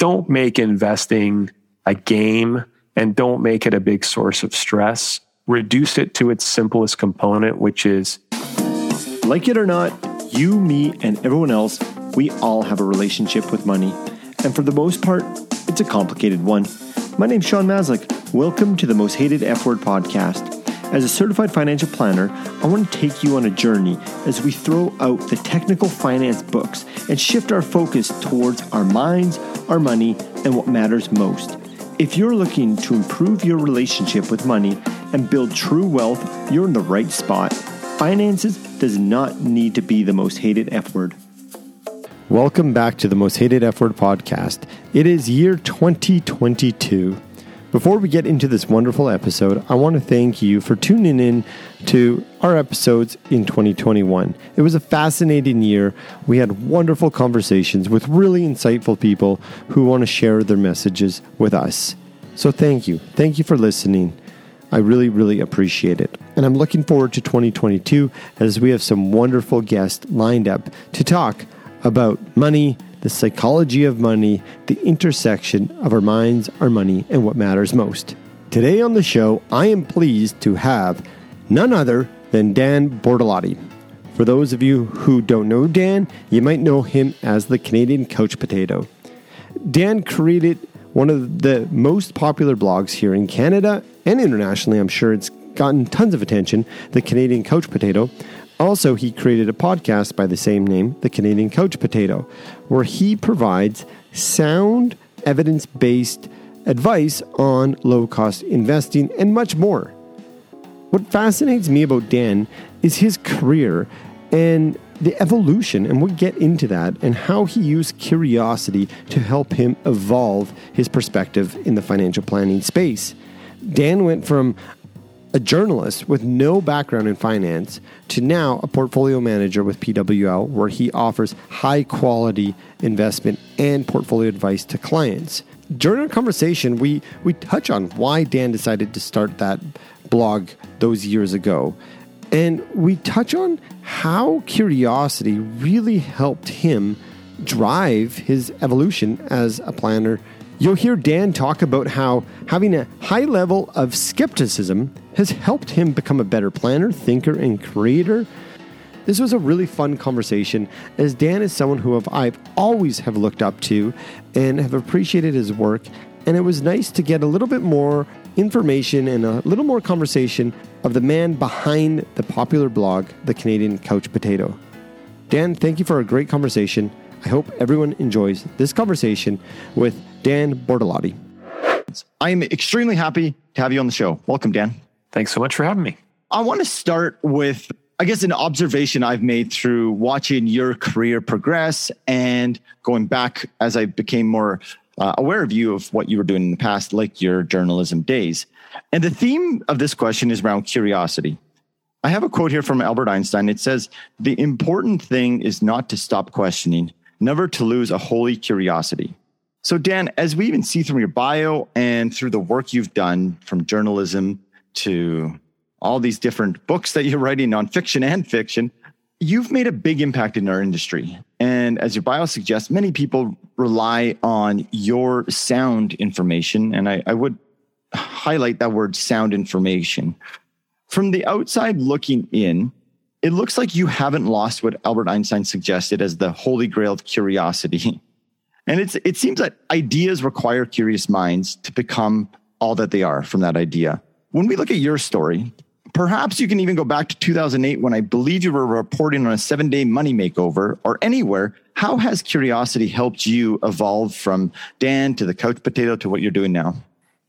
don't make investing a game and don't make it a big source of stress. Reduce it to its simplest component, which is like it or not, you, me, and everyone else, we all have a relationship with money. And for the most part, it's a complicated one. My name's Sean Maslick. Welcome to the Most Hated F Word podcast. As a certified financial planner, I want to take you on a journey as we throw out the technical finance books and shift our focus towards our minds, our money, and what matters most. If you're looking to improve your relationship with money and build true wealth, you're in the right spot. Finances does not need to be the most hated F word. Welcome back to the Most Hated F Word podcast. It is year 2022. Before we get into this wonderful episode, I want to thank you for tuning in to our episodes in 2021. It was a fascinating year. We had wonderful conversations with really insightful people who want to share their messages with us. So thank you. Thank you for listening. I really, really appreciate it. And I'm looking forward to 2022 as we have some wonderful guests lined up to talk about money the psychology of money, the intersection of our minds, our money, and what matters most. Today on the show, I am pleased to have none other than Dan Bortolotti. For those of you who don't know Dan, you might know him as the Canadian Couch Potato. Dan created one of the most popular blogs here in Canada and internationally. I'm sure it's gotten tons of attention, the Canadian Couch Potato, also, he created a podcast by the same name, The Canadian Couch Potato, where he provides sound, evidence based advice on low cost investing and much more. What fascinates me about Dan is his career and the evolution, and we'll get into that, and how he used curiosity to help him evolve his perspective in the financial planning space. Dan went from a journalist with no background in finance to now a portfolio manager with PWL, where he offers high quality investment and portfolio advice to clients. During our conversation, we, we touch on why Dan decided to start that blog those years ago. And we touch on how curiosity really helped him drive his evolution as a planner You'll hear Dan talk about how having a high level of skepticism has helped him become a better planner, thinker, and creator. This was a really fun conversation as Dan is someone who I've always have looked up to and have appreciated his work and it was nice to get a little bit more information and a little more conversation of the man behind the popular blog, The Canadian Couch Potato. Dan, thank you for a great conversation. I hope everyone enjoys this conversation with Dan Bortolotti. I am extremely happy to have you on the show. Welcome, Dan. Thanks so much for having me. I want to start with, I guess, an observation I've made through watching your career progress and going back as I became more uh, aware of you of what you were doing in the past, like your journalism days. And the theme of this question is around curiosity. I have a quote here from Albert Einstein. It says, The important thing is not to stop questioning, never to lose a holy curiosity. So, Dan, as we even see from your bio and through the work you've done from journalism to all these different books that you're writing, nonfiction and fiction, you've made a big impact in our industry. And as your bio suggests, many people rely on your sound information. And I, I would highlight that word sound information. From the outside looking in, it looks like you haven't lost what Albert Einstein suggested as the holy grail of curiosity. And it's, it seems that ideas require curious minds to become all that they are from that idea. When we look at your story, perhaps you can even go back to 2008 when I believe you were reporting on a seven day money makeover or anywhere. How has curiosity helped you evolve from Dan to the couch potato to what you're doing now?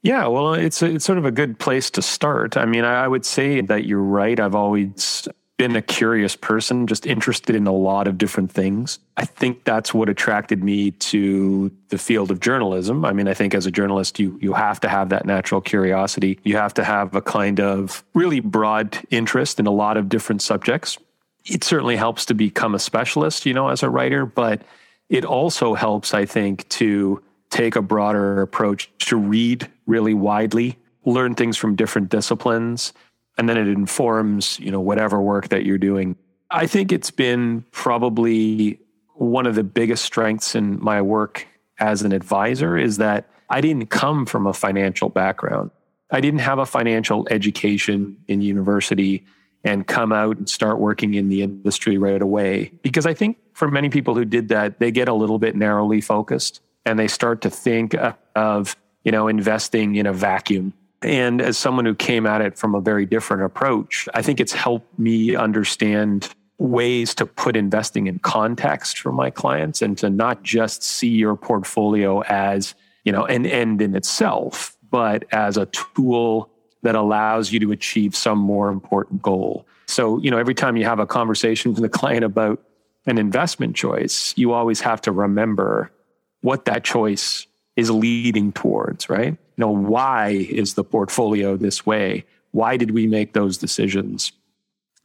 Yeah, well, it's a, it's sort of a good place to start. I mean, I, I would say that you're right. I've always been a curious person, just interested in a lot of different things. I think that's what attracted me to the field of journalism. I mean, I think as a journalist, you you have to have that natural curiosity. You have to have a kind of really broad interest in a lot of different subjects. It certainly helps to become a specialist, you know, as a writer, but it also helps, I think, to take a broader approach to read really widely, learn things from different disciplines and then it informs, you know, whatever work that you're doing. I think it's been probably one of the biggest strengths in my work as an advisor is that I didn't come from a financial background. I didn't have a financial education in university and come out and start working in the industry right away. Because I think for many people who did that, they get a little bit narrowly focused and they start to think of, you know, investing in a vacuum. And as someone who came at it from a very different approach, I think it's helped me understand ways to put investing in context for my clients and to not just see your portfolio as, you know, an end in itself, but as a tool that allows you to achieve some more important goal. So, you know, every time you have a conversation with a client about an investment choice, you always have to remember what that choice is leading towards, right? You know, why is the portfolio this way? Why did we make those decisions?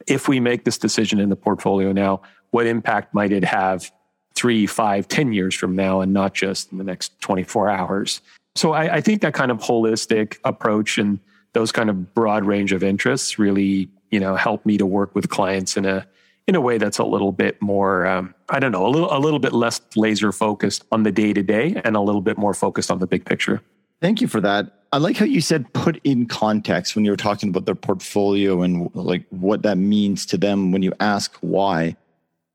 If we make this decision in the portfolio now, what impact might it have three, five, ten years from now, and not just in the next 24 hours? So I, I think that kind of holistic approach and those kind of broad range of interests really, you know, help me to work with clients in a in a way that's a little bit more, um, I don't know, a little a little bit less laser focused on the day to day and a little bit more focused on the big picture. Thank you for that. I like how you said put in context when you were talking about their portfolio and like what that means to them when you ask why.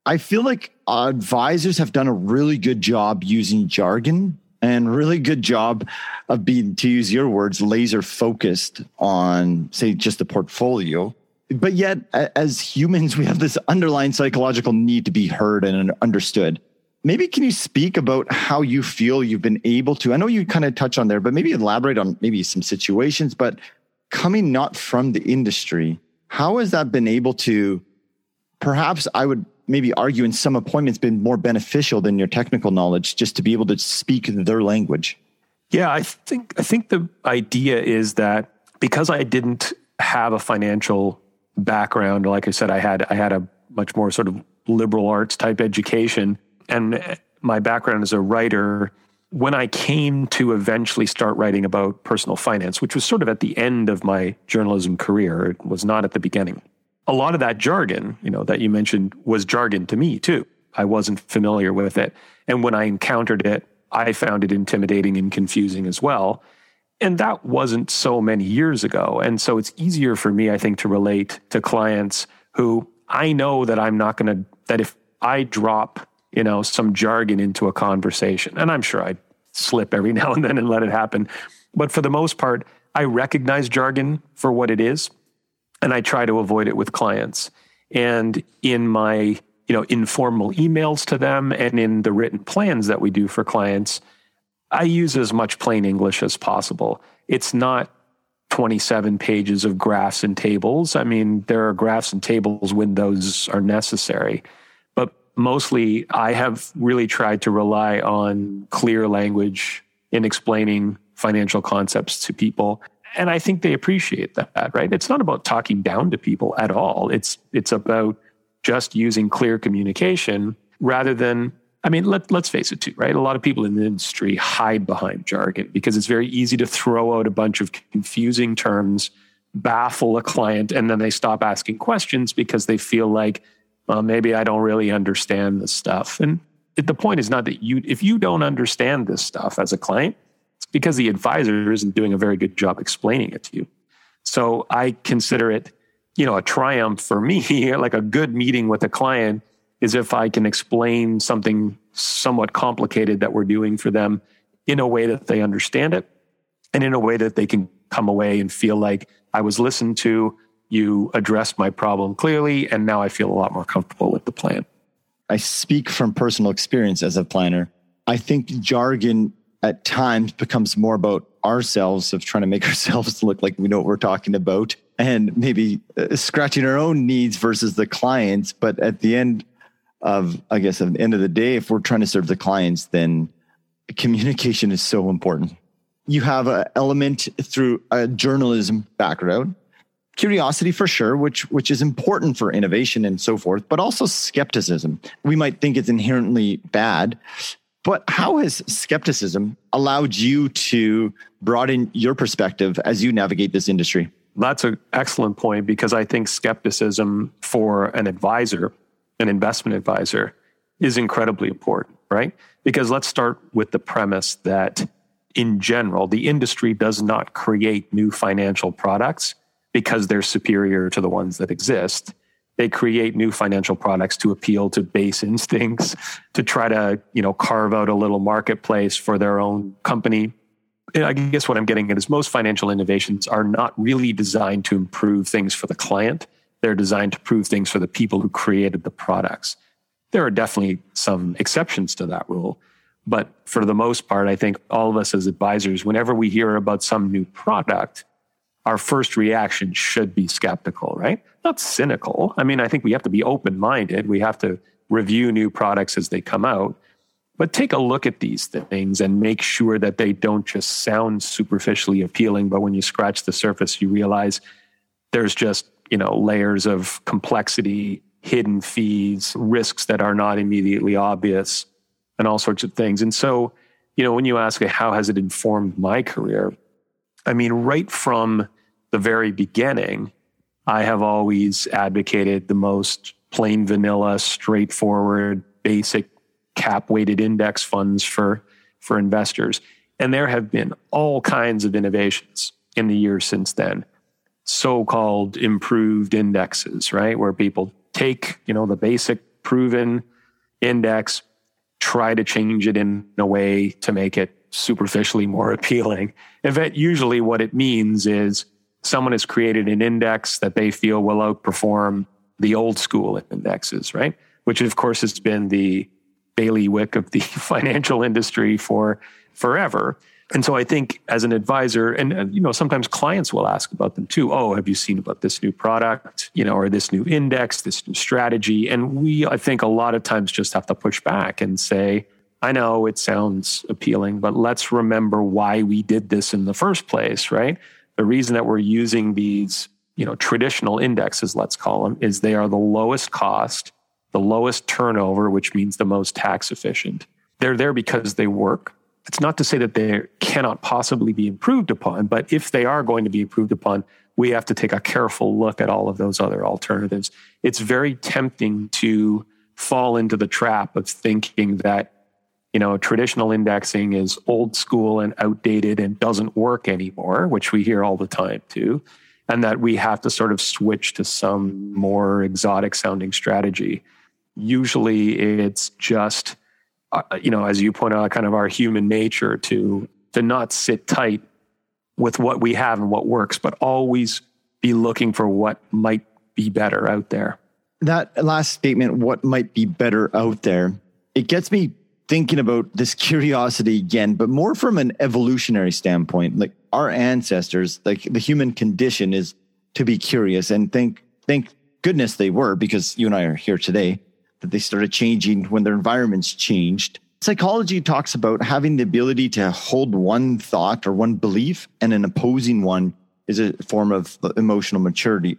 I feel like advisors have done a really good job using jargon and really good job of being, to use your words, laser focused on, say, just the portfolio. But yet, as humans, we have this underlying psychological need to be heard and understood. Maybe can you speak about how you feel you've been able to? I know you kind of touch on there, but maybe elaborate on maybe some situations. But coming not from the industry, how has that been able to? Perhaps I would maybe argue in some appointments been more beneficial than your technical knowledge just to be able to speak their language yeah i think i think the idea is that because i didn't have a financial background like i said i had i had a much more sort of liberal arts type education and my background as a writer when i came to eventually start writing about personal finance which was sort of at the end of my journalism career it was not at the beginning a lot of that jargon, you know, that you mentioned was jargon to me too. I wasn't familiar with it. And when I encountered it, I found it intimidating and confusing as well. And that wasn't so many years ago. And so it's easier for me, I think, to relate to clients who I know that I'm not going to, that if I drop, you know, some jargon into a conversation, and I'm sure I slip every now and then and let it happen. But for the most part, I recognize jargon for what it is and I try to avoid it with clients. And in my, you know, informal emails to them and in the written plans that we do for clients, I use as much plain English as possible. It's not 27 pages of graphs and tables. I mean, there are graphs and tables when those are necessary. Mostly, I have really tried to rely on clear language in explaining financial concepts to people and I think they appreciate that, right? It's not about talking down to people at all. It's it's about just using clear communication rather than I mean, let, let's face it too, right? A lot of people in the industry hide behind jargon because it's very easy to throw out a bunch of confusing terms, baffle a client, and then they stop asking questions because they feel like, well, maybe I don't really understand this stuff. And the point is not that you, if you don't understand this stuff as a client, it's because the advisor isn't doing a very good job explaining it to you. So I consider it, you know, a triumph for me, like a good meeting with a client is if I can explain something somewhat complicated that we're doing for them in a way that they understand it and in a way that they can come away and feel like I was listened to, you addressed my problem clearly, and now I feel a lot more comfortable with the plan. I speak from personal experience as a planner. I think jargon at times becomes more about ourselves of trying to make ourselves look like we know what we're talking about and maybe uh, scratching our own needs versus the clients but at the end of i guess at the end of the day if we're trying to serve the clients then communication is so important you have an element through a journalism background curiosity for sure which which is important for innovation and so forth but also skepticism we might think it's inherently bad but how has skepticism allowed you to broaden your perspective as you navigate this industry? That's an excellent point because I think skepticism for an advisor, an investment advisor, is incredibly important, right? Because let's start with the premise that in general, the industry does not create new financial products because they're superior to the ones that exist. They create new financial products to appeal to base instincts, to try to, you know, carve out a little marketplace for their own company. I guess what I'm getting at is most financial innovations are not really designed to improve things for the client. They're designed to prove things for the people who created the products. There are definitely some exceptions to that rule. But for the most part, I think all of us as advisors, whenever we hear about some new product, our first reaction should be skeptical, right? Not cynical. I mean, I think we have to be open minded. We have to review new products as they come out. But take a look at these things and make sure that they don't just sound superficially appealing. But when you scratch the surface, you realize there's just, you know, layers of complexity, hidden fees, risks that are not immediately obvious, and all sorts of things. And so, you know, when you ask, how has it informed my career? I mean, right from the very beginning, I have always advocated the most plain vanilla, straightforward, basic cap weighted index funds for, for investors. And there have been all kinds of innovations in the years since then. So called improved indexes, right? Where people take, you know, the basic proven index, try to change it in a way to make it superficially more appealing. In fact, usually what it means is someone has created an index that they feel will outperform the old school indexes, right? Which of course has been the bailiwick of the financial industry for forever. And so I think as an advisor, and uh, you know, sometimes clients will ask about them too. Oh, have you seen about this new product, you know, or this new index, this new strategy? And we, I think, a lot of times just have to push back and say, I know it sounds appealing, but let's remember why we did this in the first place, right? The reason that we're using these, you know, traditional indexes, let's call them, is they are the lowest cost, the lowest turnover, which means the most tax efficient. They're there because they work. It's not to say that they cannot possibly be improved upon, but if they are going to be improved upon, we have to take a careful look at all of those other alternatives. It's very tempting to fall into the trap of thinking that you know, traditional indexing is old school and outdated and doesn't work anymore, which we hear all the time too. And that we have to sort of switch to some more exotic sounding strategy. Usually it's just, uh, you know, as you point out, kind of our human nature to, to not sit tight with what we have and what works, but always be looking for what might be better out there. That last statement, what might be better out there, it gets me thinking about this curiosity again, but more from an evolutionary standpoint. Like our ancestors, like the human condition is to be curious and thank, thank goodness they were because you and I are here today that they started changing when their environments changed. Psychology talks about having the ability to hold one thought or one belief and an opposing one is a form of emotional maturity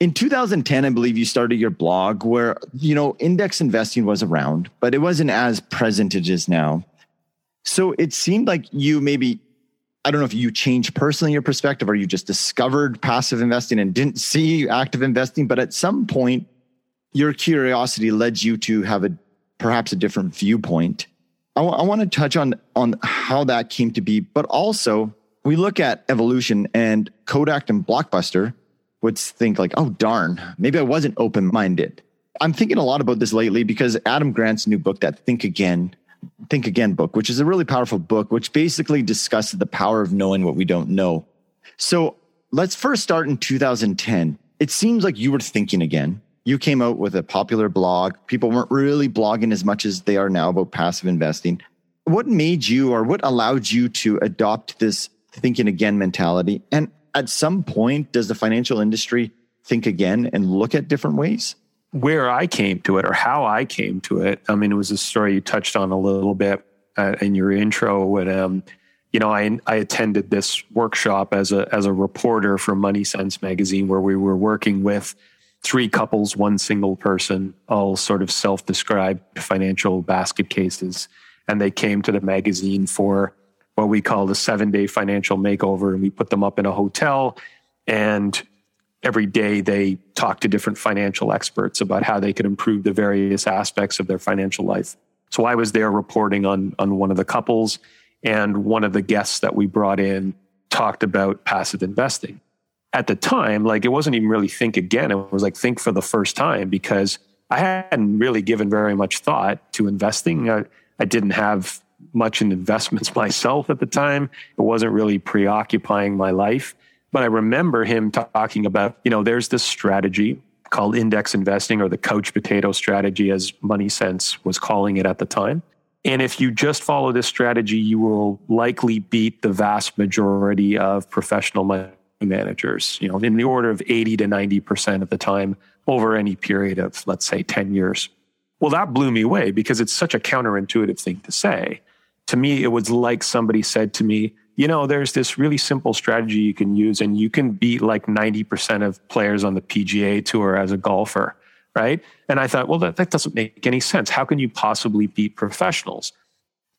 in 2010 i believe you started your blog where you know index investing was around but it wasn't as present as it is now. So it seemed like you maybe i don't know if you changed personally your perspective or you just discovered passive investing and didn't see active investing but at some point your curiosity led you to have a perhaps a different viewpoint. I, w- I want to touch on on how that came to be but also we look at evolution and kodak and blockbuster would think like, oh, darn, maybe I wasn't open minded. I'm thinking a lot about this lately because Adam Grant's new book, that Think Again, Think Again book, which is a really powerful book, which basically discusses the power of knowing what we don't know. So let's first start in 2010. It seems like you were thinking again. You came out with a popular blog. People weren't really blogging as much as they are now about passive investing. What made you or what allowed you to adopt this thinking again mentality? And at some point, does the financial industry think again and look at different ways? Where I came to it or how I came to it, I mean, it was a story you touched on a little bit uh, in your intro when, um, you know, I, I attended this workshop as a, as a reporter for MoneySense magazine where we were working with three couples, one single person, all sort of self described financial basket cases. And they came to the magazine for what we call the seven day financial makeover. And we put them up in a hotel and every day they talk to different financial experts about how they could improve the various aspects of their financial life. So I was there reporting on, on one of the couples and one of the guests that we brought in talked about passive investing. At the time, like it wasn't even really think again. It was like think for the first time because I hadn't really given very much thought to investing. I, I didn't have much in investments myself at the time. It wasn't really preoccupying my life. But I remember him talking about, you know, there's this strategy called index investing or the couch potato strategy, as MoneySense was calling it at the time. And if you just follow this strategy, you will likely beat the vast majority of professional money managers, you know, in the order of 80 to 90% of the time over any period of, let's say, 10 years. Well, that blew me away because it's such a counterintuitive thing to say. To me, it was like somebody said to me, you know, there's this really simple strategy you can use and you can beat like 90% of players on the PGA tour as a golfer, right? And I thought, well, that, that doesn't make any sense. How can you possibly beat professionals?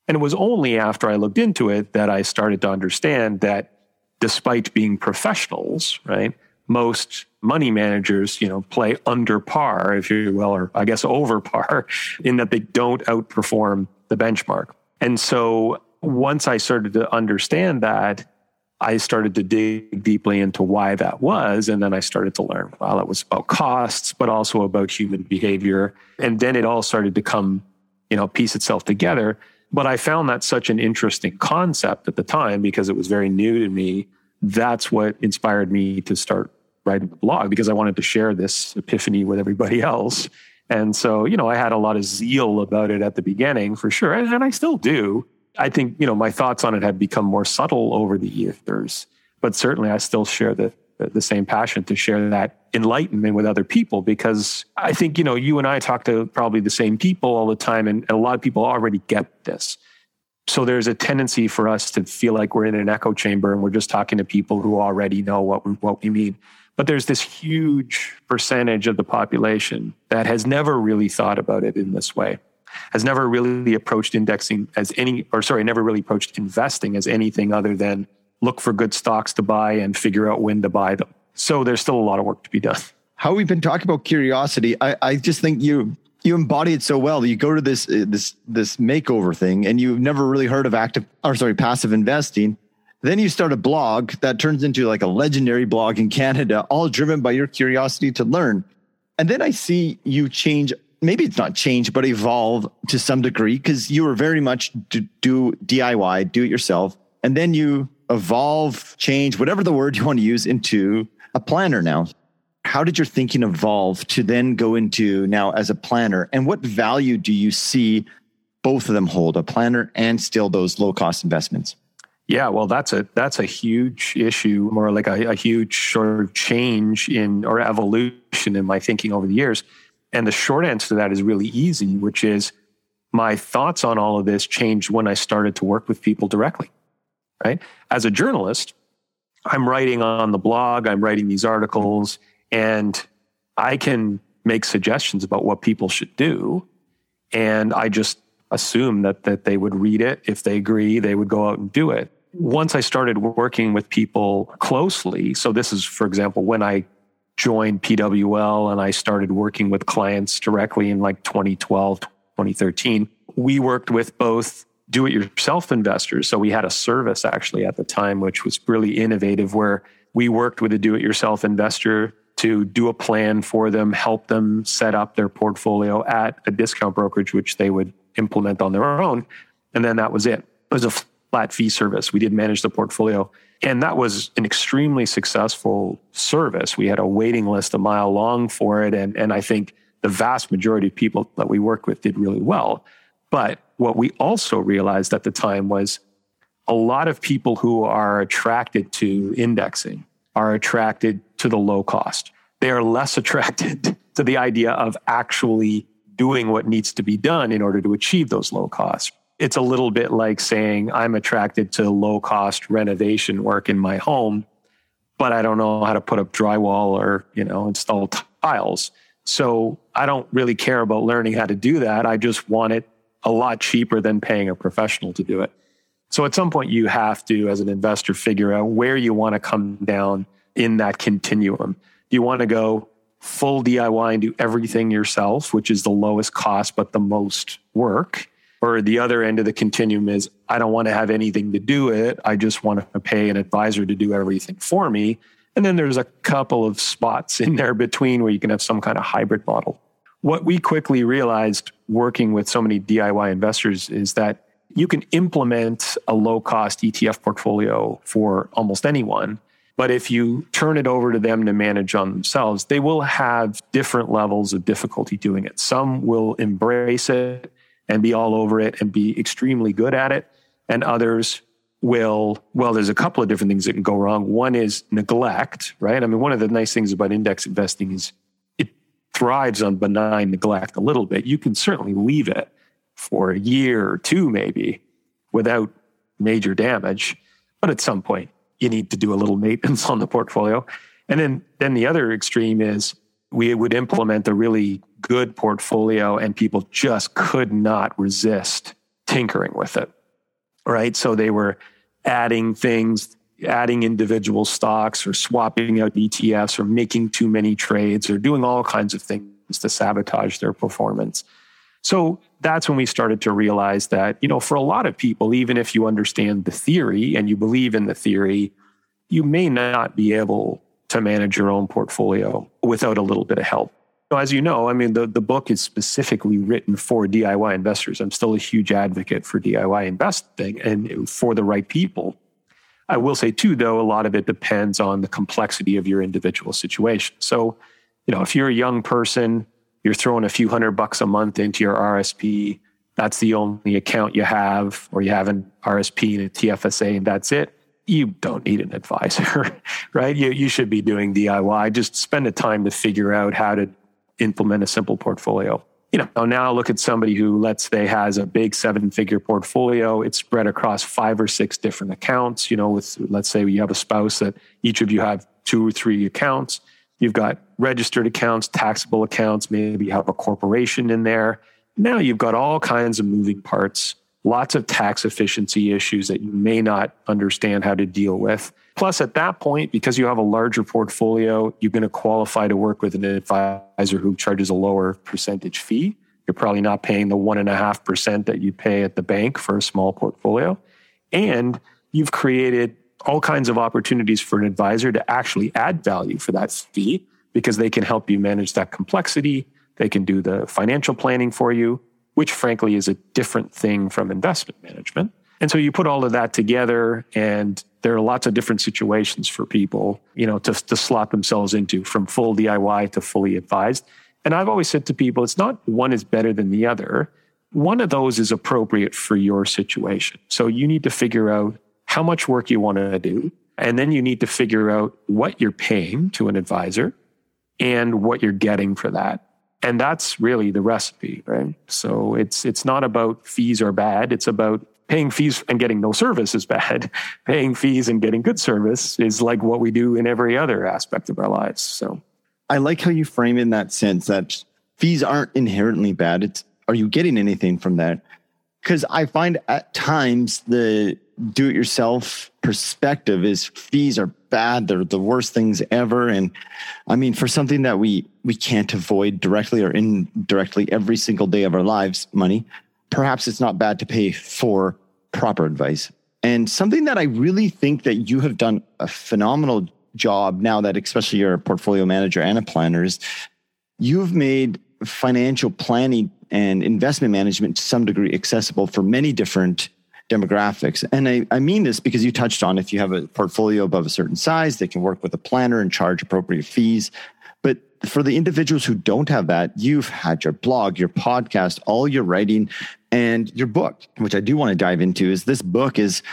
And it was only after I looked into it that I started to understand that despite being professionals, right, most money managers, you know, play under par, if you will, or I guess over par, in that they don't outperform the benchmark. And so once I started to understand that, I started to dig deeply into why that was. And then I started to learn, well, it was about costs, but also about human behavior. And then it all started to come, you know, piece itself together. But I found that such an interesting concept at the time because it was very new to me. That's what inspired me to start writing the blog because I wanted to share this epiphany with everybody else. And so, you know, I had a lot of zeal about it at the beginning for sure. And, and I still do. I think, you know, my thoughts on it have become more subtle over the years, but certainly I still share the, the same passion to share that enlightenment with other people because I think, you know, you and I talk to probably the same people all the time and, and a lot of people already get this. So there's a tendency for us to feel like we're in an echo chamber and we're just talking to people who already know what we, what we mean. But there's this huge percentage of the population that has never really thought about it in this way has never really approached indexing as any, or sorry, never really approached investing as anything other than look for good stocks to buy and figure out when to buy them. So there's still a lot of work to be done. How we've been talking about curiosity, I, I just think you you embody it so well. You go to this this this makeover thing, and you've never really heard of active or sorry passive investing. Then you start a blog that turns into like a legendary blog in Canada, all driven by your curiosity to learn. And then I see you change maybe it's not change, but evolve to some degree because you were very much do, do DIY, do it yourself. And then you evolve, change, whatever the word you want to use into a planner now. How did your thinking evolve to then go into now as a planner? And what value do you see both of them hold, a planner and still those low cost investments? Yeah, well, that's a that's a huge issue, more like a, a huge sort of change in or evolution in my thinking over the years. And the short answer to that is really easy, which is my thoughts on all of this changed when I started to work with people directly, right? As a journalist, I'm writing on the blog, I'm writing these articles, and I can make suggestions about what people should do. And I just assume that, that they would read it. If they agree, they would go out and do it. Once I started working with people closely, so this is, for example, when I joined PWL and I started working with clients directly in like 2012, 2013. We worked with both do it yourself investors. So we had a service actually at the time, which was really innovative, where we worked with a do it yourself investor to do a plan for them, help them set up their portfolio at a discount brokerage, which they would implement on their own. And then that was it. It was a flat fee service. We did manage the portfolio. And that was an extremely successful service. We had a waiting list a mile long for it. And, and I think the vast majority of people that we worked with did really well. But what we also realized at the time was a lot of people who are attracted to indexing are attracted to the low cost. They are less attracted to the idea of actually doing what needs to be done in order to achieve those low costs it's a little bit like saying I'm attracted to low cost renovation work in my home, but I don't know how to put up drywall or, you know, install tiles. So I don't really care about learning how to do that. I just want it a lot cheaper than paying a professional to do it. So at some point you have to, as an investor, figure out where you want to come down in that continuum. Do you want to go full DIY and do everything yourself, which is the lowest cost, but the most work? Or the other end of the continuum is I don't want to have anything to do with it. I just want to pay an advisor to do everything for me. And then there's a couple of spots in there between where you can have some kind of hybrid model. What we quickly realized working with so many DIY investors is that you can implement a low cost ETF portfolio for almost anyone. But if you turn it over to them to manage on themselves, they will have different levels of difficulty doing it. Some will embrace it and be all over it and be extremely good at it. And others will, well, there's a couple of different things that can go wrong. One is neglect, right? I mean, one of the nice things about index investing is it thrives on benign neglect a little bit. You can certainly leave it for a year or two, maybe, without major damage. But at some point, you need to do a little maintenance on the portfolio. And then, then the other extreme is we would implement a really good portfolio and people just could not resist tinkering with it. Right. So they were adding things, adding individual stocks or swapping out ETFs or making too many trades or doing all kinds of things to sabotage their performance. So that's when we started to realize that, you know, for a lot of people, even if you understand the theory and you believe in the theory, you may not be able to manage your own portfolio without a little bit of help. As you know, I mean, the, the book is specifically written for DIY investors. I'm still a huge advocate for DIY investing and for the right people. I will say too, though, a lot of it depends on the complexity of your individual situation. So, you know, if you're a young person, you're throwing a few hundred bucks a month into your RSP, that's the only account you have, or you have an RSP and a TFSA, and that's it you don't need an advisor, right? You, you should be doing DIY. Just spend the time to figure out how to implement a simple portfolio. You know, now look at somebody who, let's say, has a big seven figure portfolio. It's spread across five or six different accounts. You know, with, let's say you have a spouse that each of you have two or three accounts. You've got registered accounts, taxable accounts. Maybe you have a corporation in there. Now you've got all kinds of moving parts lots of tax efficiency issues that you may not understand how to deal with. Plus, at that point, because you have a larger portfolio, you're going to qualify to work with an advisor who charges a lower percentage fee. You're probably not paying the 1.5% that you pay at the bank for a small portfolio. And you've created all kinds of opportunities for an advisor to actually add value for that fee because they can help you manage that complexity. They can do the financial planning for you which frankly is a different thing from investment management. And so you put all of that together and there are lots of different situations for people, you know, to, to slot themselves into from full DIY to fully advised. And I've always said to people, it's not one is better than the other. One of those is appropriate for your situation. So you need to figure out how much work you want to do. And then you need to figure out what you're paying to an advisor and what you're getting for that. And that's really the recipe, right? So it's it's not about fees are bad. It's about paying fees and getting no service is bad. paying fees and getting good service is like what we do in every other aspect of our lives. So I like how you frame in that sense that fees aren't inherently bad. It's are you getting anything from that? Because I find at times the do it yourself perspective is fees are bad. They're the worst things ever. And I mean, for something that we, we can't avoid directly or indirectly every single day of our lives, money, perhaps it's not bad to pay for proper advice. And something that I really think that you have done a phenomenal job now that especially you're a portfolio manager and a planner is you've made financial planning and investment management to some degree accessible for many different demographics. And I, I mean this because you touched on if you have a portfolio above a certain size, they can work with a planner and charge appropriate fees. For the individuals who don't have that, you've had your blog, your podcast, all your writing, and your book, which I do want to dive into, is this book is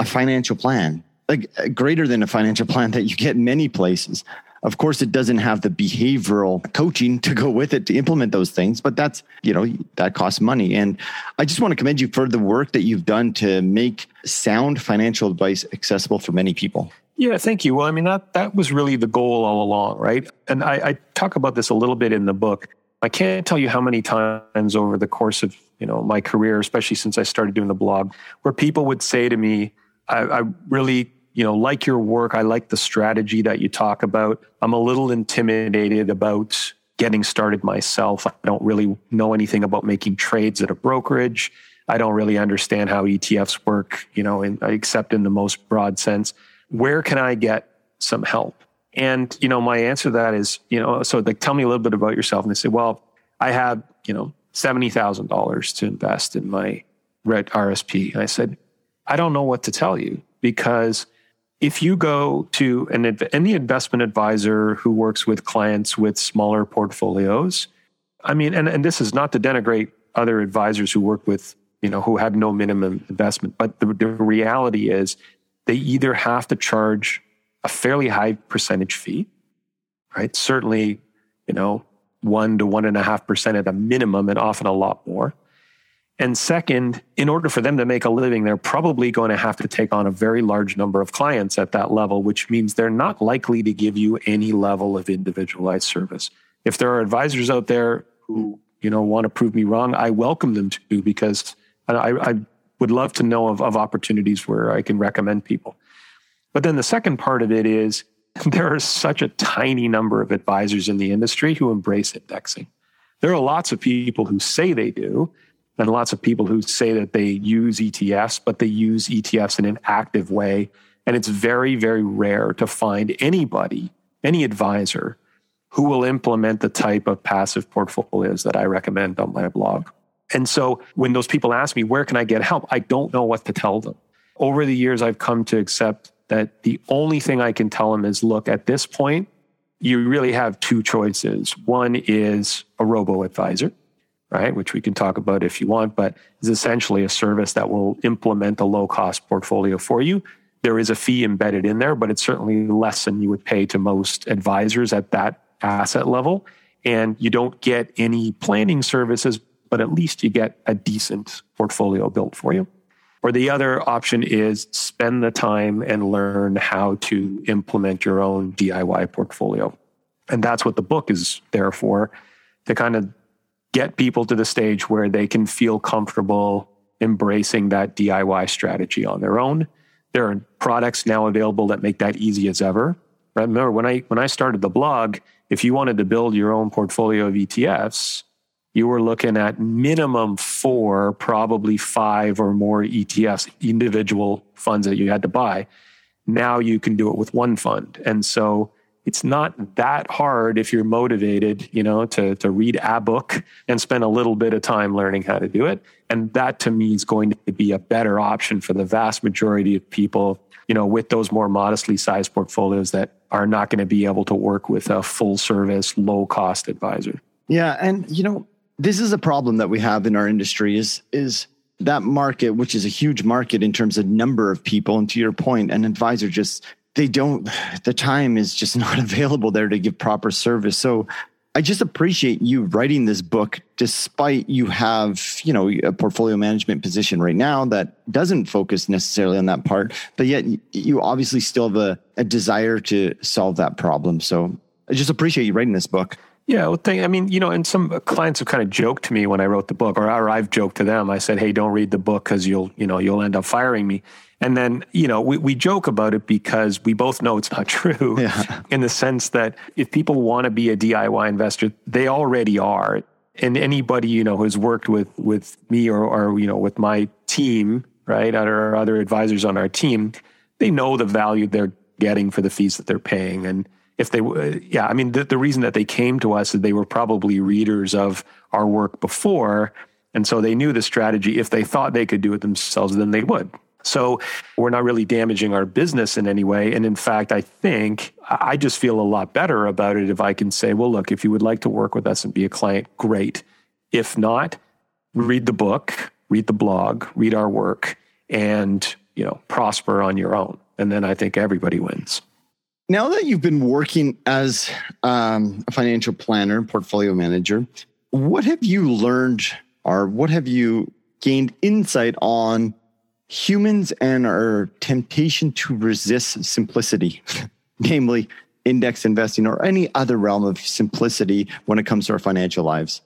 a financial plan, like greater than a financial plan that you get many places. Of course, it doesn't have the behavioral coaching to go with it to implement those things, but that's, you know, that costs money. And I just want to commend you for the work that you've done to make sound financial advice accessible for many people. Yeah, thank you. Well, I mean, that, that was really the goal all along, right? And I, I talk about this a little bit in the book. I can't tell you how many times over the course of, you know, my career, especially since I started doing the blog, where people would say to me, I, I really you know, like your work. I like the strategy that you talk about. I'm a little intimidated about getting started myself. I don't really know anything about making trades at a brokerage. I don't really understand how ETFs work, you know, in, except in the most broad sense. Where can I get some help? And, you know, my answer to that is, you know, so like, tell me a little bit about yourself. And they say, well, I have, you know, $70,000 to invest in my red RSP. And I said, I don't know what to tell you because if you go to an, any investment advisor who works with clients with smaller portfolios, I mean, and, and this is not to denigrate other advisors who work with, you know, who have no minimum investment, but the, the reality is they either have to charge a fairly high percentage fee, right? Certainly, you know, one to one and a half percent at a minimum, and often a lot more. And second, in order for them to make a living, they're probably going to have to take on a very large number of clients at that level, which means they're not likely to give you any level of individualized service. If there are advisors out there who, you know, want to prove me wrong, I welcome them to because I, I would love to know of, of opportunities where I can recommend people. But then the second part of it is there are such a tiny number of advisors in the industry who embrace indexing. There are lots of people who say they do, and lots of people who say that they use ETFs, but they use ETFs in an active way. And it's very, very rare to find anybody, any advisor, who will implement the type of passive portfolios that I recommend on my blog. And so when those people ask me, where can I get help? I don't know what to tell them. Over the years, I've come to accept that the only thing I can tell them is look, at this point, you really have two choices. One is a robo advisor right? Which we can talk about if you want, but is essentially a service that will implement a low cost portfolio for you. There is a fee embedded in there, but it's certainly less than you would pay to most advisors at that asset level. And you don't get any planning services, but at least you get a decent portfolio built for you. Or the other option is spend the time and learn how to implement your own DIY portfolio. And that's what the book is there for to kind of get people to the stage where they can feel comfortable embracing that DIY strategy on their own. There are products now available that make that easy as ever. Remember when I when I started the blog, if you wanted to build your own portfolio of ETFs, you were looking at minimum four, probably five or more ETFs, individual funds that you had to buy. Now you can do it with one fund. And so it's not that hard if you're motivated, you know, to, to read a book and spend a little bit of time learning how to do it. And that to me is going to be a better option for the vast majority of people, you know, with those more modestly sized portfolios that are not going to be able to work with a full service, low cost advisor. Yeah. And, you know, this is a problem that we have in our industry is, is, that market, which is a huge market in terms of number of people, and to your point, an advisor just they don't the time is just not available there to give proper service. So i just appreciate you writing this book despite you have you know a portfolio management position right now that doesn't focus necessarily on that part but yet you obviously still have a, a desire to solve that problem. So i just appreciate you writing this book yeah, well, thing, I mean, you know, and some clients have kind of joked to me when I wrote the book, or, or I've joked to them. I said, "Hey, don't read the book because you'll, you know, you'll end up firing me." And then, you know, we, we joke about it because we both know it's not true yeah. in the sense that if people want to be a DIY investor, they already are. And anybody, you know, who's worked with, with me or, or, you know, with my team, right, or other advisors on our team, they know the value they're getting for the fees that they're paying. And if they, uh, yeah, I mean, the, the reason that they came to us is they were probably readers of our work before. And so they knew the strategy. If they thought they could do it themselves, then they would. So we're not really damaging our business in any way. And in fact, I think I just feel a lot better about it if I can say, well, look, if you would like to work with us and be a client, great. If not, read the book, read the blog, read our work, and you know, prosper on your own. And then I think everybody wins. Now that you've been working as um, a financial planner, portfolio manager, what have you learned or what have you gained insight on humans and our temptation to resist simplicity, namely index investing or any other realm of simplicity when it comes to our financial lives.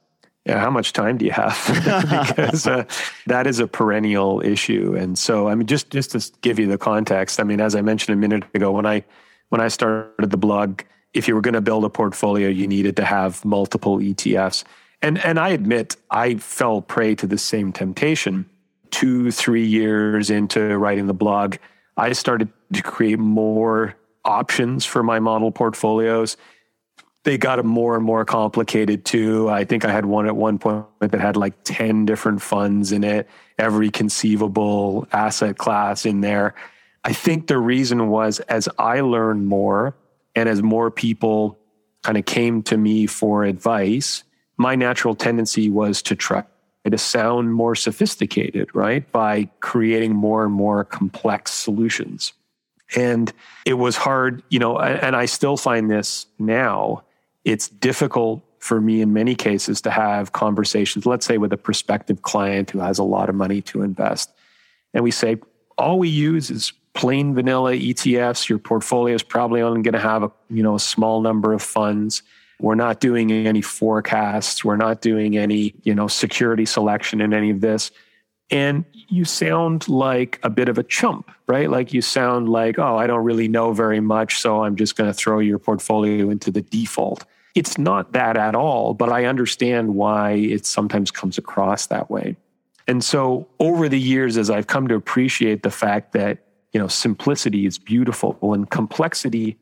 Yeah, how much time do you have? because uh, that is a perennial issue. And so, I mean, just just to give you the context, I mean, as I mentioned a minute ago, when I when I started the blog, if you were going to build a portfolio, you needed to have multiple ETFs. And and I admit I fell prey to the same temptation two, three years into writing the blog, I started to create more options for my model portfolios. They got more and more complicated too. I think I had one at one point that had like 10 different funds in it, every conceivable asset class in there. I think the reason was as I learned more and as more people kind of came to me for advice, my natural tendency was to try to sound more sophisticated, right? By creating more and more complex solutions. And it was hard, you know, and I still find this now. It's difficult for me in many cases to have conversations, let's say with a prospective client who has a lot of money to invest. And we say, all we use is plain vanilla ETFs. Your portfolio is probably only going to have a, you know, a small number of funds we're not doing any forecasts. We're not doing any, you know, security selection in any of this. And you sound like a bit of a chump, right? Like you sound like, oh, I don't really know very much. So I'm just going to throw your portfolio into the default. It's not that at all, but I understand why it sometimes comes across that way. And so over the years, as I've come to appreciate the fact that, you know, simplicity is beautiful and complexity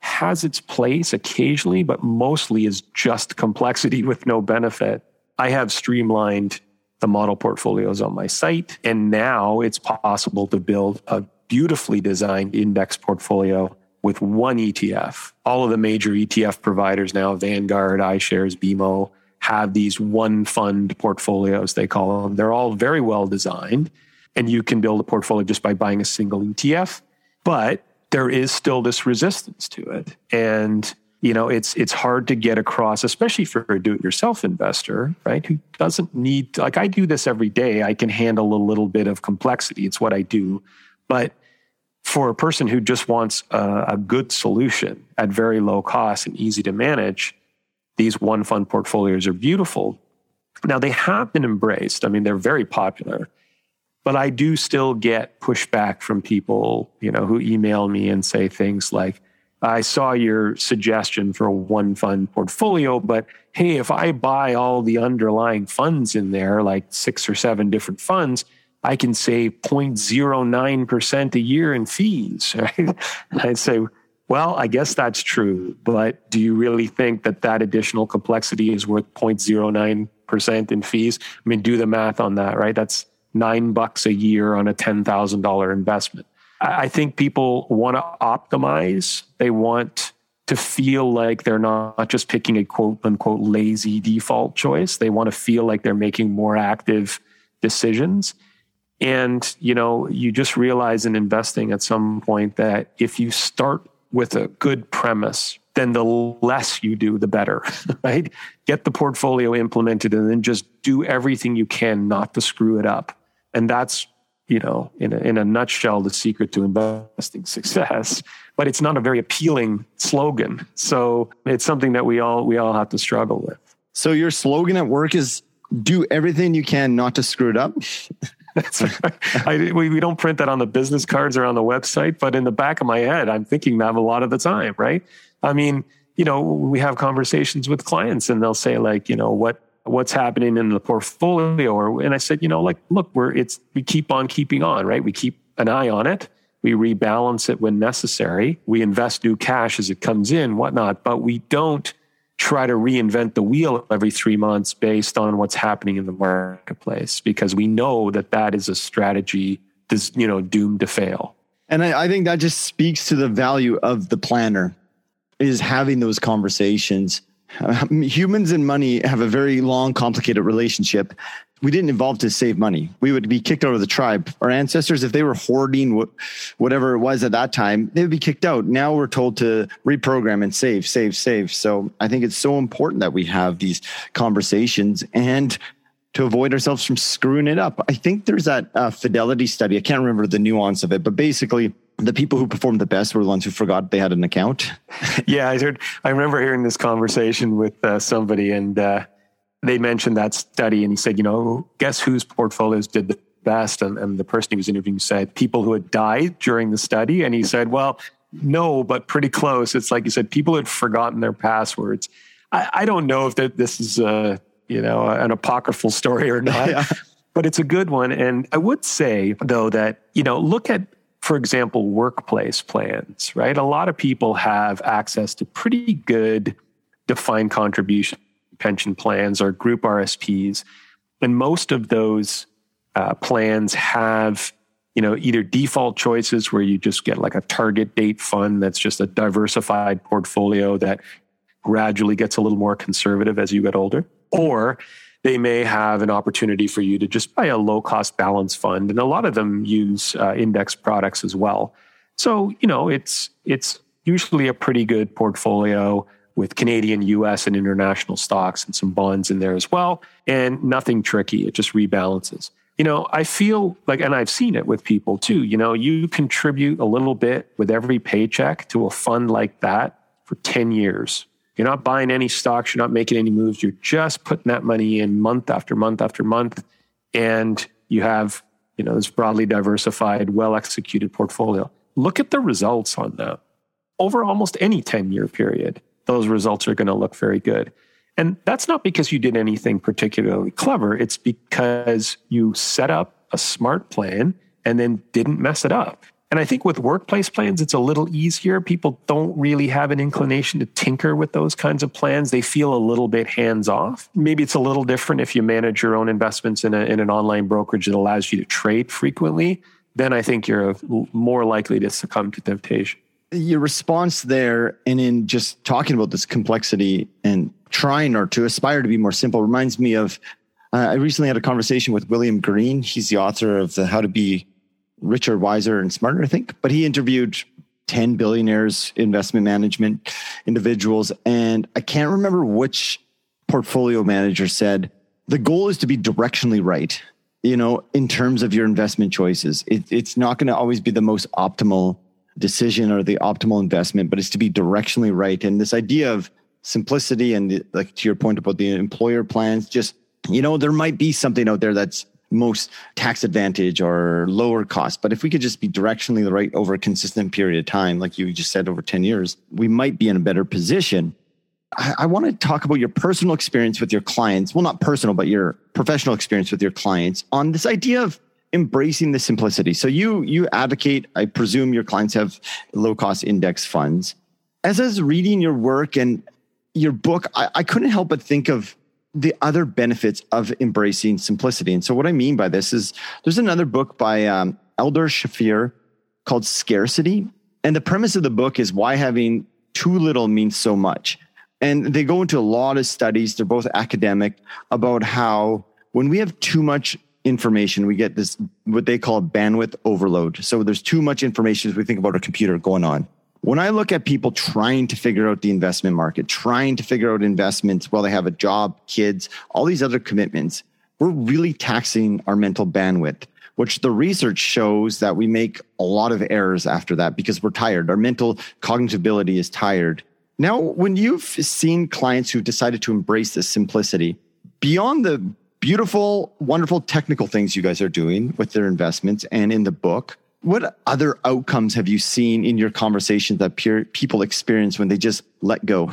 has its place occasionally, but mostly is just complexity with no benefit. I have streamlined the model portfolios on my site, and now it's possible to build a beautifully designed index portfolio with one ETF. All of the major ETF providers now, Vanguard, iShares, BMO, have these one fund portfolios, they call them. They're all very well designed, and you can build a portfolio just by buying a single ETF. But there is still this resistance to it. And you know it's it's hard to get across especially for a do-it-yourself investor right who doesn't need like i do this every day. I can handle a little bit of complexity. It's what i do. But for a person who just wants a, a good solution at very low cost and easy to manage these one fund portfolios are beautiful. Now they have been embraced. I mean they're very popular but I do still get pushback from people, you know, who email me and say things like, I saw your suggestion for a one fund portfolio, but hey, if I buy all the underlying funds in there, like six or seven different funds, I can save 0.09% a year in fees. Right? I'd say, well, I guess that's true, but do you really think that that additional complexity is worth 0.09% in fees? I mean, do the math on that, right? That's nine bucks a year on a $10,000 investment. I think people want to optimize. They want to feel like they're not just picking a quote unquote lazy default choice. They want to feel like they're making more active decisions. And, you know, you just realize in investing at some point that if you start with a good premise, then the less you do, the better, right? Get the portfolio implemented and then just do everything you can not to screw it up. And that's, you know, in a, in a nutshell, the secret to investing success. But it's not a very appealing slogan. So it's something that we all, we all have to struggle with. So your slogan at work is do everything you can not to screw it up. That's right. I, we, we don't print that on the business cards or on the website, but in the back of my head, I'm thinking that a lot of the time, right? I mean, you know, we have conversations with clients and they'll say like, you know, what what's happening in the portfolio or and i said you know like look we're it's we keep on keeping on right? We keep an eye on it. We rebalance it when necessary. We invest new cash as it comes in whatnot but we don't try to reinvent the wheel every three months based on what's happening in the marketplace because we know that that is a strategy that's you know doomed to fail. And I, I think that just speaks to the value of the planner is having those conversations um, humans and money have a very long, complicated relationship. We didn't evolve to save money. We would be kicked out of the tribe. Our ancestors, if they were hoarding whatever it was at that time, they would be kicked out. Now we're told to reprogram and save, save, save. So I think it's so important that we have these conversations and to avoid ourselves from screwing it up. I think there's that uh, fidelity study. I can't remember the nuance of it, but basically, the people who performed the best were the ones who forgot they had an account. yeah, I heard. I remember hearing this conversation with uh, somebody, and uh, they mentioned that study, and he said, you know, guess whose portfolios did the best? And, and the person he was interviewing said people who had died during the study, and he said, well, no, but pretty close. It's like you said, people had forgotten their passwords. I, I don't know if that this is a you know an apocryphal story or not. Yeah. but it's a good one. And I would say, though, that, you know, look at, for example, workplace plans, right? A lot of people have access to pretty good defined contribution pension plans or group RSPs. And most of those uh, plans have you know either default choices where you just get like a target date fund that's just a diversified portfolio that gradually gets a little more conservative as you get older or they may have an opportunity for you to just buy a low cost balance fund and a lot of them use uh, index products as well so you know it's it's usually a pretty good portfolio with Canadian, US, and international stocks and some bonds in there as well. And nothing tricky. It just rebalances you know, I feel like, and I've seen it with people too, you know, you contribute a little bit with every paycheck to a fund like that for 10 years. You're not buying any stocks, you're not making any moves, you're just putting that money in month after month after month. And you have, you know, this broadly diversified, well executed portfolio. Look at the results on that. Over almost any 10 year period, those results are going to look very good. And that's not because you did anything particularly clever. It's because you set up a smart plan and then didn't mess it up. And I think with workplace plans, it's a little easier. People don't really have an inclination to tinker with those kinds of plans. They feel a little bit hands off. Maybe it's a little different if you manage your own investments in, a, in an online brokerage that allows you to trade frequently. Then I think you're more likely to succumb to temptation your response there and in just talking about this complexity and trying or to aspire to be more simple reminds me of uh, I recently had a conversation with William Green. He's the author of the How to Be Richer, Wiser, and Smarter, I think. But he interviewed 10 billionaires, investment management individuals. And I can't remember which portfolio manager said the goal is to be directionally right, you know, in terms of your investment choices. It, it's not going to always be the most optimal decision or the optimal investment, but it's to be directionally right. And this idea of simplicity and the, like to your point about the employer plans, just, you know, there might be something out there that's most tax advantage or lower cost. But if we could just be directionally the right over a consistent period of time, like you just said, over 10 years, we might be in a better position. I, I want to talk about your personal experience with your clients. Well, not personal, but your professional experience with your clients on this idea of embracing the simplicity. So you you advocate, I presume your clients have low cost index funds. As I was reading your work and your book, I, I couldn't help but think of the other benefits of embracing simplicity. And so what I mean by this is there's another book by um, Eldar Shafir called Scarcity. And the premise of the book is why having too little means so much. And they go into a lot of studies, they're both academic, about how when we have too much information, we get this, what they call bandwidth overload. So there's too much information as we think about a computer going on. When I look at people trying to figure out the investment market, trying to figure out investments while they have a job, kids, all these other commitments, we're really taxing our mental bandwidth, which the research shows that we make a lot of errors after that because we're tired. Our mental cognitive ability is tired. Now, when you've seen clients who've decided to embrace this simplicity, beyond the beautiful, wonderful technical things you guys are doing with their investments and in the book. What other outcomes have you seen in your conversations that peer, people experience when they just let go?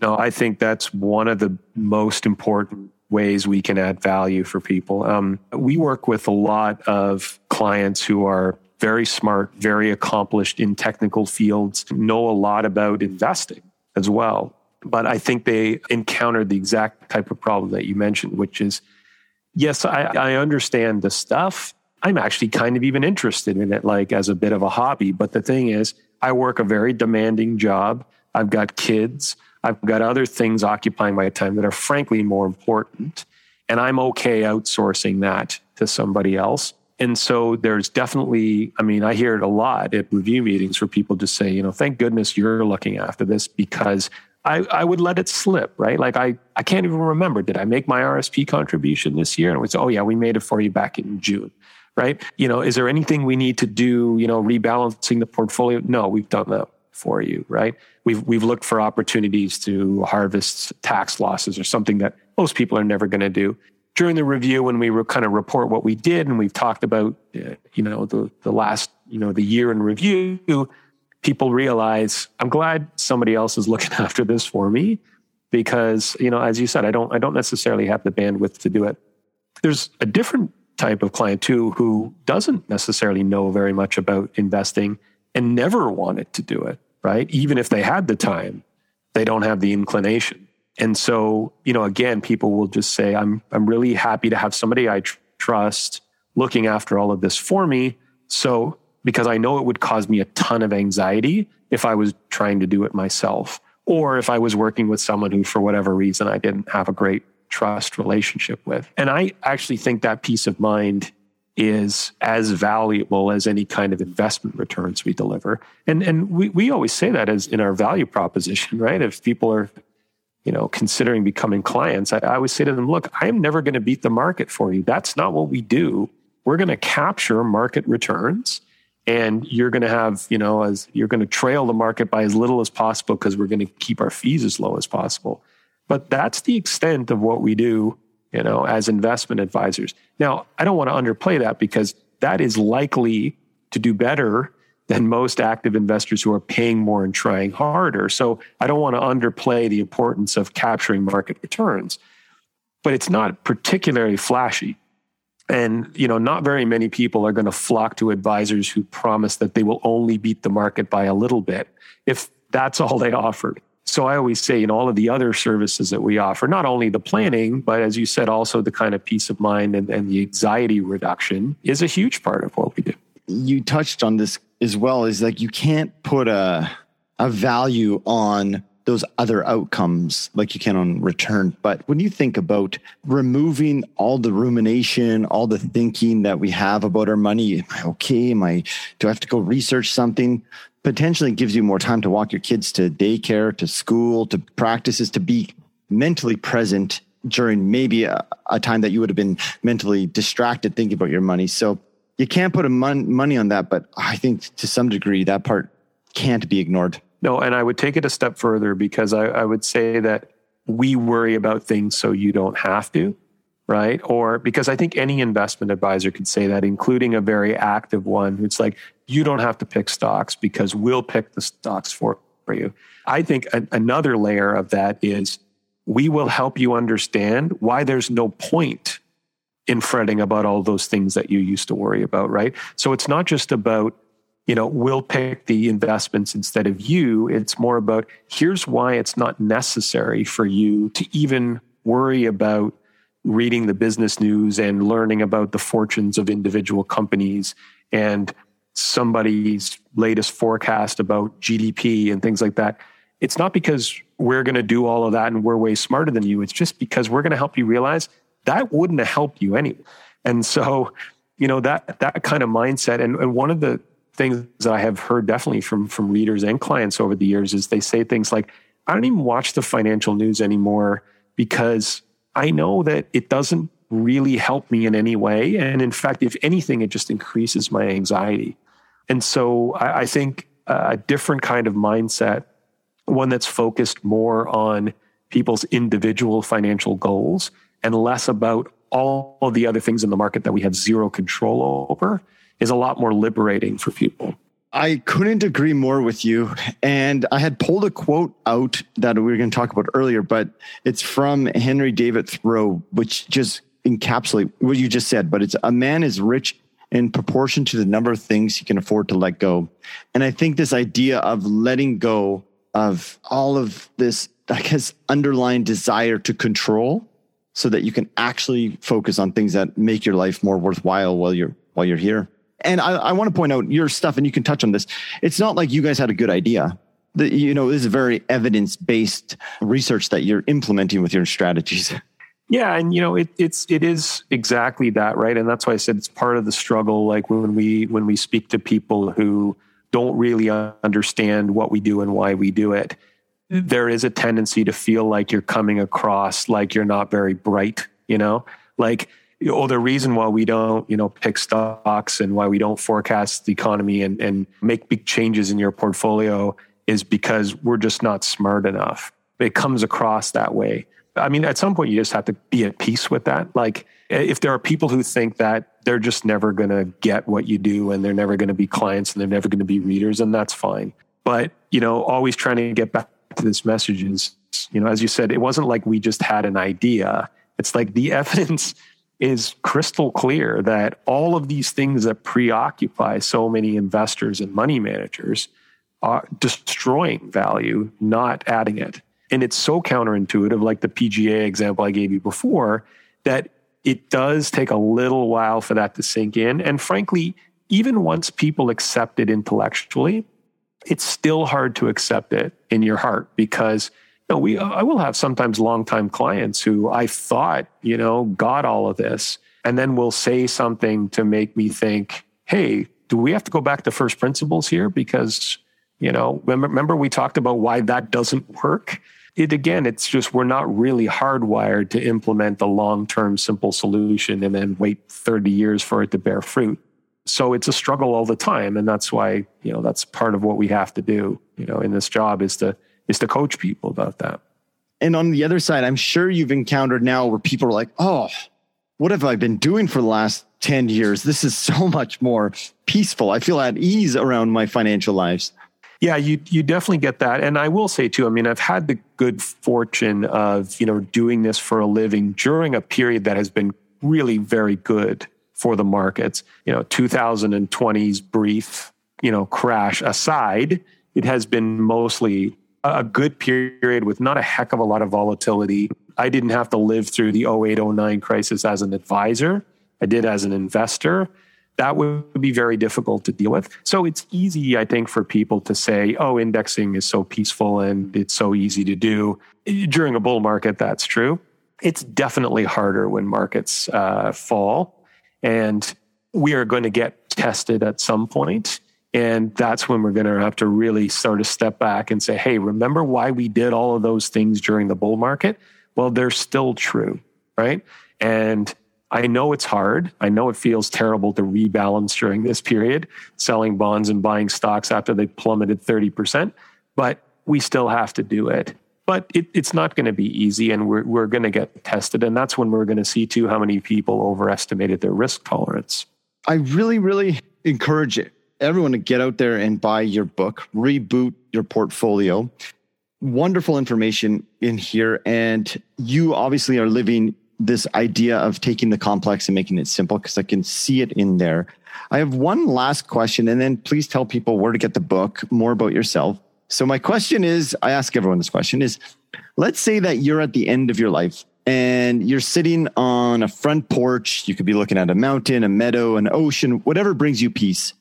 No, I think that's one of the most important ways we can add value for people. Um, we work with a lot of clients who are very smart, very accomplished in technical fields, know a lot about investing as well. But I think they encountered the exact type of problem that you mentioned, which is yes, I, I understand the stuff. I'm actually kind of even interested in it, like as a bit of a hobby. But the thing is, I work a very demanding job. I've got kids. I've got other things occupying my time that are frankly more important. And I'm okay outsourcing that to somebody else. And so there's definitely, I mean, I hear it a lot at review meetings where people just say, you know, thank goodness you're looking after this because I, I would let it slip, right? Like I, I can't even remember. Did I make my RSP contribution this year? And it was, oh yeah, we made it for you back in June, right? You know, is there anything we need to do, you know, rebalancing the portfolio? No, we've done that for you, right? We've, we've looked for opportunities to harvest tax losses or something that most people are never going to do. During the review, when we were kind of report what we did and we've talked about, uh, you know, the, the last, you know, the year in review, people realize I'm glad somebody else is looking after this for me because, you know, as you said, I don't, I don't necessarily have the bandwidth to do it. There's a different type of client too who doesn't necessarily know very much about investing and never wanted to do it, right? Even if they had the time, they don't have the inclination. And so, you know, again, people will just say, I'm, I'm really happy to have somebody I tr- trust looking after all of this for me. So, because I know it would cause me a ton of anxiety if I was trying to do it myself, or if I was working with someone who, for whatever reason, I didn't have a great trust relationship with. And I actually think that peace of mind is as valuable as any kind of investment returns we deliver. And and we, we always say that as in our value proposition, right? If people are, you know, considering becoming clients, I, I always say to them, look, I am never going to beat the market for you. That's not what we do. We're going to capture market returns and you're going to have, you know, as you're going to trail the market by as little as possible because we're going to keep our fees as low as possible. But that's the extent of what we do you know, as investment advisors. Now, I don't want to underplay that because that is likely to do better than most active investors who are paying more and trying harder. So I don't want to underplay the importance of capturing market returns. But it's not particularly flashy. And you know, not very many people are going to flock to advisors who promise that they will only beat the market by a little bit if that's all they offered. So I always say in all of the other services that we offer, not only the planning, but as you said, also the kind of peace of mind and, and the anxiety reduction is a huge part of what we do. You touched on this as well, is like you can't put a a value on those other outcomes like you can on return. But when you think about removing all the rumination, all the thinking that we have about our money, am I okay? Am I, do I have to go research something? potentially gives you more time to walk your kids to daycare, to school, to practices, to be mentally present during maybe a, a time that you would have been mentally distracted thinking about your money. So you can't put a mon- money on that, but I think to some degree that part can't be ignored. No, and I would take it a step further because I, I would say that we worry about things so you don't have to right? Or because I think any investment advisor could say that, including a very active one. It's like, you don't have to pick stocks because we'll pick the stocks for, you. I think a, another layer of that is we will help you understand why there's no point in fretting about all those things that you used to worry about, right? So it's not just about, you know, we'll pick the investments instead of you. It's more about here's why it's not necessary for you to even worry about reading the business news and learning about the fortunes of individual companies and somebody's latest forecast about GDP and things like that. It's not because we're going to do all of that and we're way smarter than you. It's just because we're going to help you realize that wouldn't have helped you anyway. And so, you know, that that kind of mindset and, and one of the things that I have heard definitely from from readers and clients over the years is they say things like, I don't even watch the financial news anymore because I know that it doesn't really help me in any way. And in fact, if anything, it just increases my anxiety. And so I, I think a different kind of mindset, one that's focused more on people's individual financial goals and less about all the other things in the market that we have zero control over, is a lot more liberating for people. I couldn't agree more with you. And I had pulled a quote out that we were going to talk about earlier, but it's from Henry David Thoreau, which just encapsulate what you just said. But it's a man is rich in proportion to the number of things he can afford to let go. And I think this idea of letting go of all of this, I guess, underlying desire to control so that you can actually focus on things that make your life more worthwhile while you're while you're here. And I, I want to point out your stuff, and you can touch on this. It's not like you guys had a good idea. The, you know, this is very evidence based research that you're implementing with your strategies. Yeah, and you know, it, it's it is exactly that, right? And that's why I said it's part of the struggle. Like when we when we speak to people who don't really understand what we do and why we do it, there is a tendency to feel like you're coming across like you're not very bright. You know, like oh, the reason why we don't, you know, pick stocks and why we don't forecast the economy and, and make big changes in your portfolio is because we're just not smart enough. It comes across that way. I mean, at some point, you just have to be at peace with that. Like, if there are people who think that they're just never going to get what you do and they're never going to be clients and they're never going to be readers, and that's fine. But, you know, always trying to get back to this message is, you know, as you said, it wasn't like we just had an idea. It's like the evidence is crystal clear that all of these things that preoccupy so many investors and money managers are destroying value, not adding it. And it's so counterintuitive, like the PGA example I gave you before, that it does take a little while for that to sink in. And frankly, even once people accept it intellectually, it's still hard to accept it in your heart because know, we I will have sometimes longtime clients who I thought, you know, got all of this and then will say something to make me think, hey, do we have to go back to first principles here? Because, you know, remember, we talked about why that doesn't work? It again, it's just we're not really hardwired to implement the long term simple solution and then wait 30 years for it to bear fruit. So it's a struggle all the time. And that's why, you know, that's part of what we have to do, you know, in this job is to is to coach people about that. And on the other side, I'm sure you've encountered now where people are like, oh, what have I been doing for the last 10 years? This is so much more peaceful. I feel at ease around my financial lives. Yeah, you you definitely get that. And I will say too, I mean, I've had the good fortune of, you know, doing this for a living during a period that has been really very good for the markets. You know, 2020's brief, you know, crash aside, it has been mostly a good period with not a heck of a lot of volatility. I didn't have to live through the 08 09 crisis as an advisor. I did as an investor. That would be very difficult to deal with. So it's easy, I think, for people to say, oh, indexing is so peaceful and it's so easy to do. During a bull market, that's true. It's definitely harder when markets uh, fall and we are going to get tested at some point. And that's when we're going to have to really sort of step back and say, hey, remember why we did all of those things during the bull market? Well, they're still true, right? And I know it's hard. I know it feels terrible to rebalance during this period, selling bonds and buying stocks after they plummeted 30%, but we still have to do it but it, it's not going to be easy and we're, we're going to get tested and that's when we're going to see too how many people overestimated their risk tolerance i really really encourage everyone to get out there and buy your book reboot your portfolio wonderful information in here and you obviously are living this idea of taking the complex and making it simple because i can see it in there i have one last question and then please tell people where to get the book more about yourself so my question is, I ask everyone this question is, let's say that you're at the end of your life and you're sitting on a front porch. You could be looking at a mountain, a meadow, an ocean, whatever brings you peace.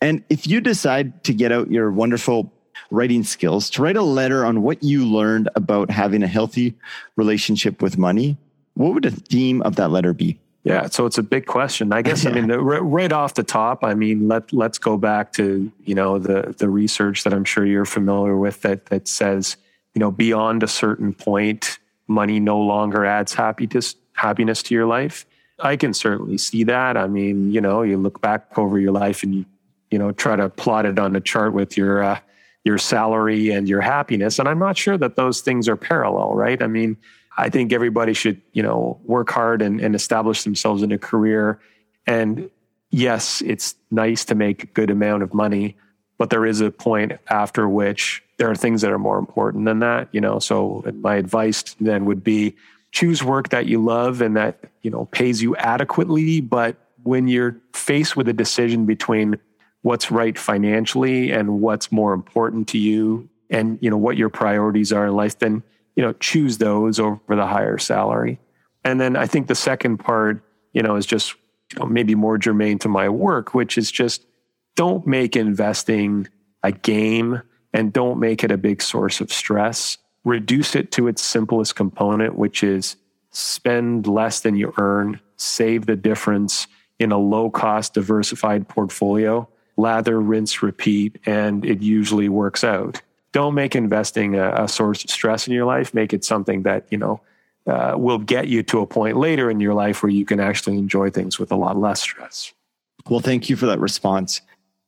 And if you decide to get out your wonderful writing skills to write a letter on what you learned about having a healthy relationship with money, what would the theme of that letter be? Yeah, so it's a big question. I guess I mean right off the top, I mean let let's go back to you know the the research that I'm sure you're familiar with that that says you know beyond a certain point, money no longer adds happiness happiness to your life. I can certainly see that. I mean, you know, you look back over your life and you you know try to plot it on a chart with your uh, your salary and your happiness, and I'm not sure that those things are parallel, right? I mean I think everybody should, you know, work hard and, and establish themselves in a career. And yes, it's nice to make a good amount of money, but there is a point after which there are things that are more important than that, you know. So my advice then would be choose work that you love and that, you know, pays you adequately. But when you're faced with a decision between what's right financially and what's more important to you and, you know, what your priorities are in life, then you know, choose those over the higher salary. And then I think the second part, you know, is just you know, maybe more germane to my work, which is just don't make investing a game and don't make it a big source of stress. Reduce it to its simplest component, which is spend less than you earn, save the difference in a low cost diversified portfolio, lather, rinse, repeat, and it usually works out don't make investing a, a, source of stress in your life. Make it something that, you know, uh, will get you to a point later in your life where you can actually enjoy things with a lot less stress. Well, thank you for that response.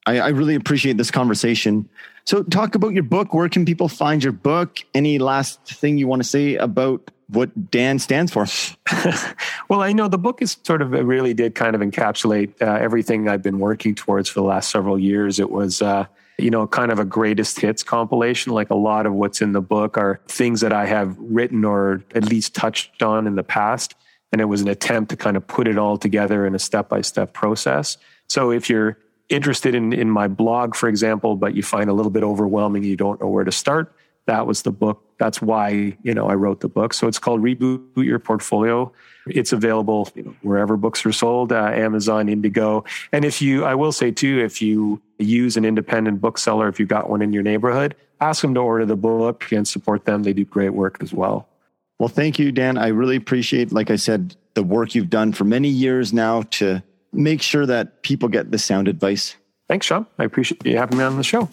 I, I really appreciate this conversation. So, talk about your book. Where can people find your book? Any last thing you want to say about what Dan stands for? well, I know the book is sort of really did kind of encapsulate uh, everything I've been working towards for the last several years. It was, uh, you know, kind of a greatest hits compilation. Like a lot of what's in the book are things that I have written or at least touched on in the past. And it was an attempt to kind of put it all together in a step by step process. So if you're interested in, in my blog, for example, but you find a little bit overwhelming, you don't know where to start, that was the book. That's why, you know, I wrote the book. So it's called Reboot Your Portfolio. It's available you know, wherever books are sold, uh, Amazon, Indigo. And if you, I will say too, if you use an independent bookseller, if you've got one in your neighborhood, ask them to order the book and support them. They do great work as well. Well, thank you, Dan. I really appreciate, like I said, the work you've done for many years now to make sure that people get the sound advice. Thanks, Sean. I appreciate you having me on the show.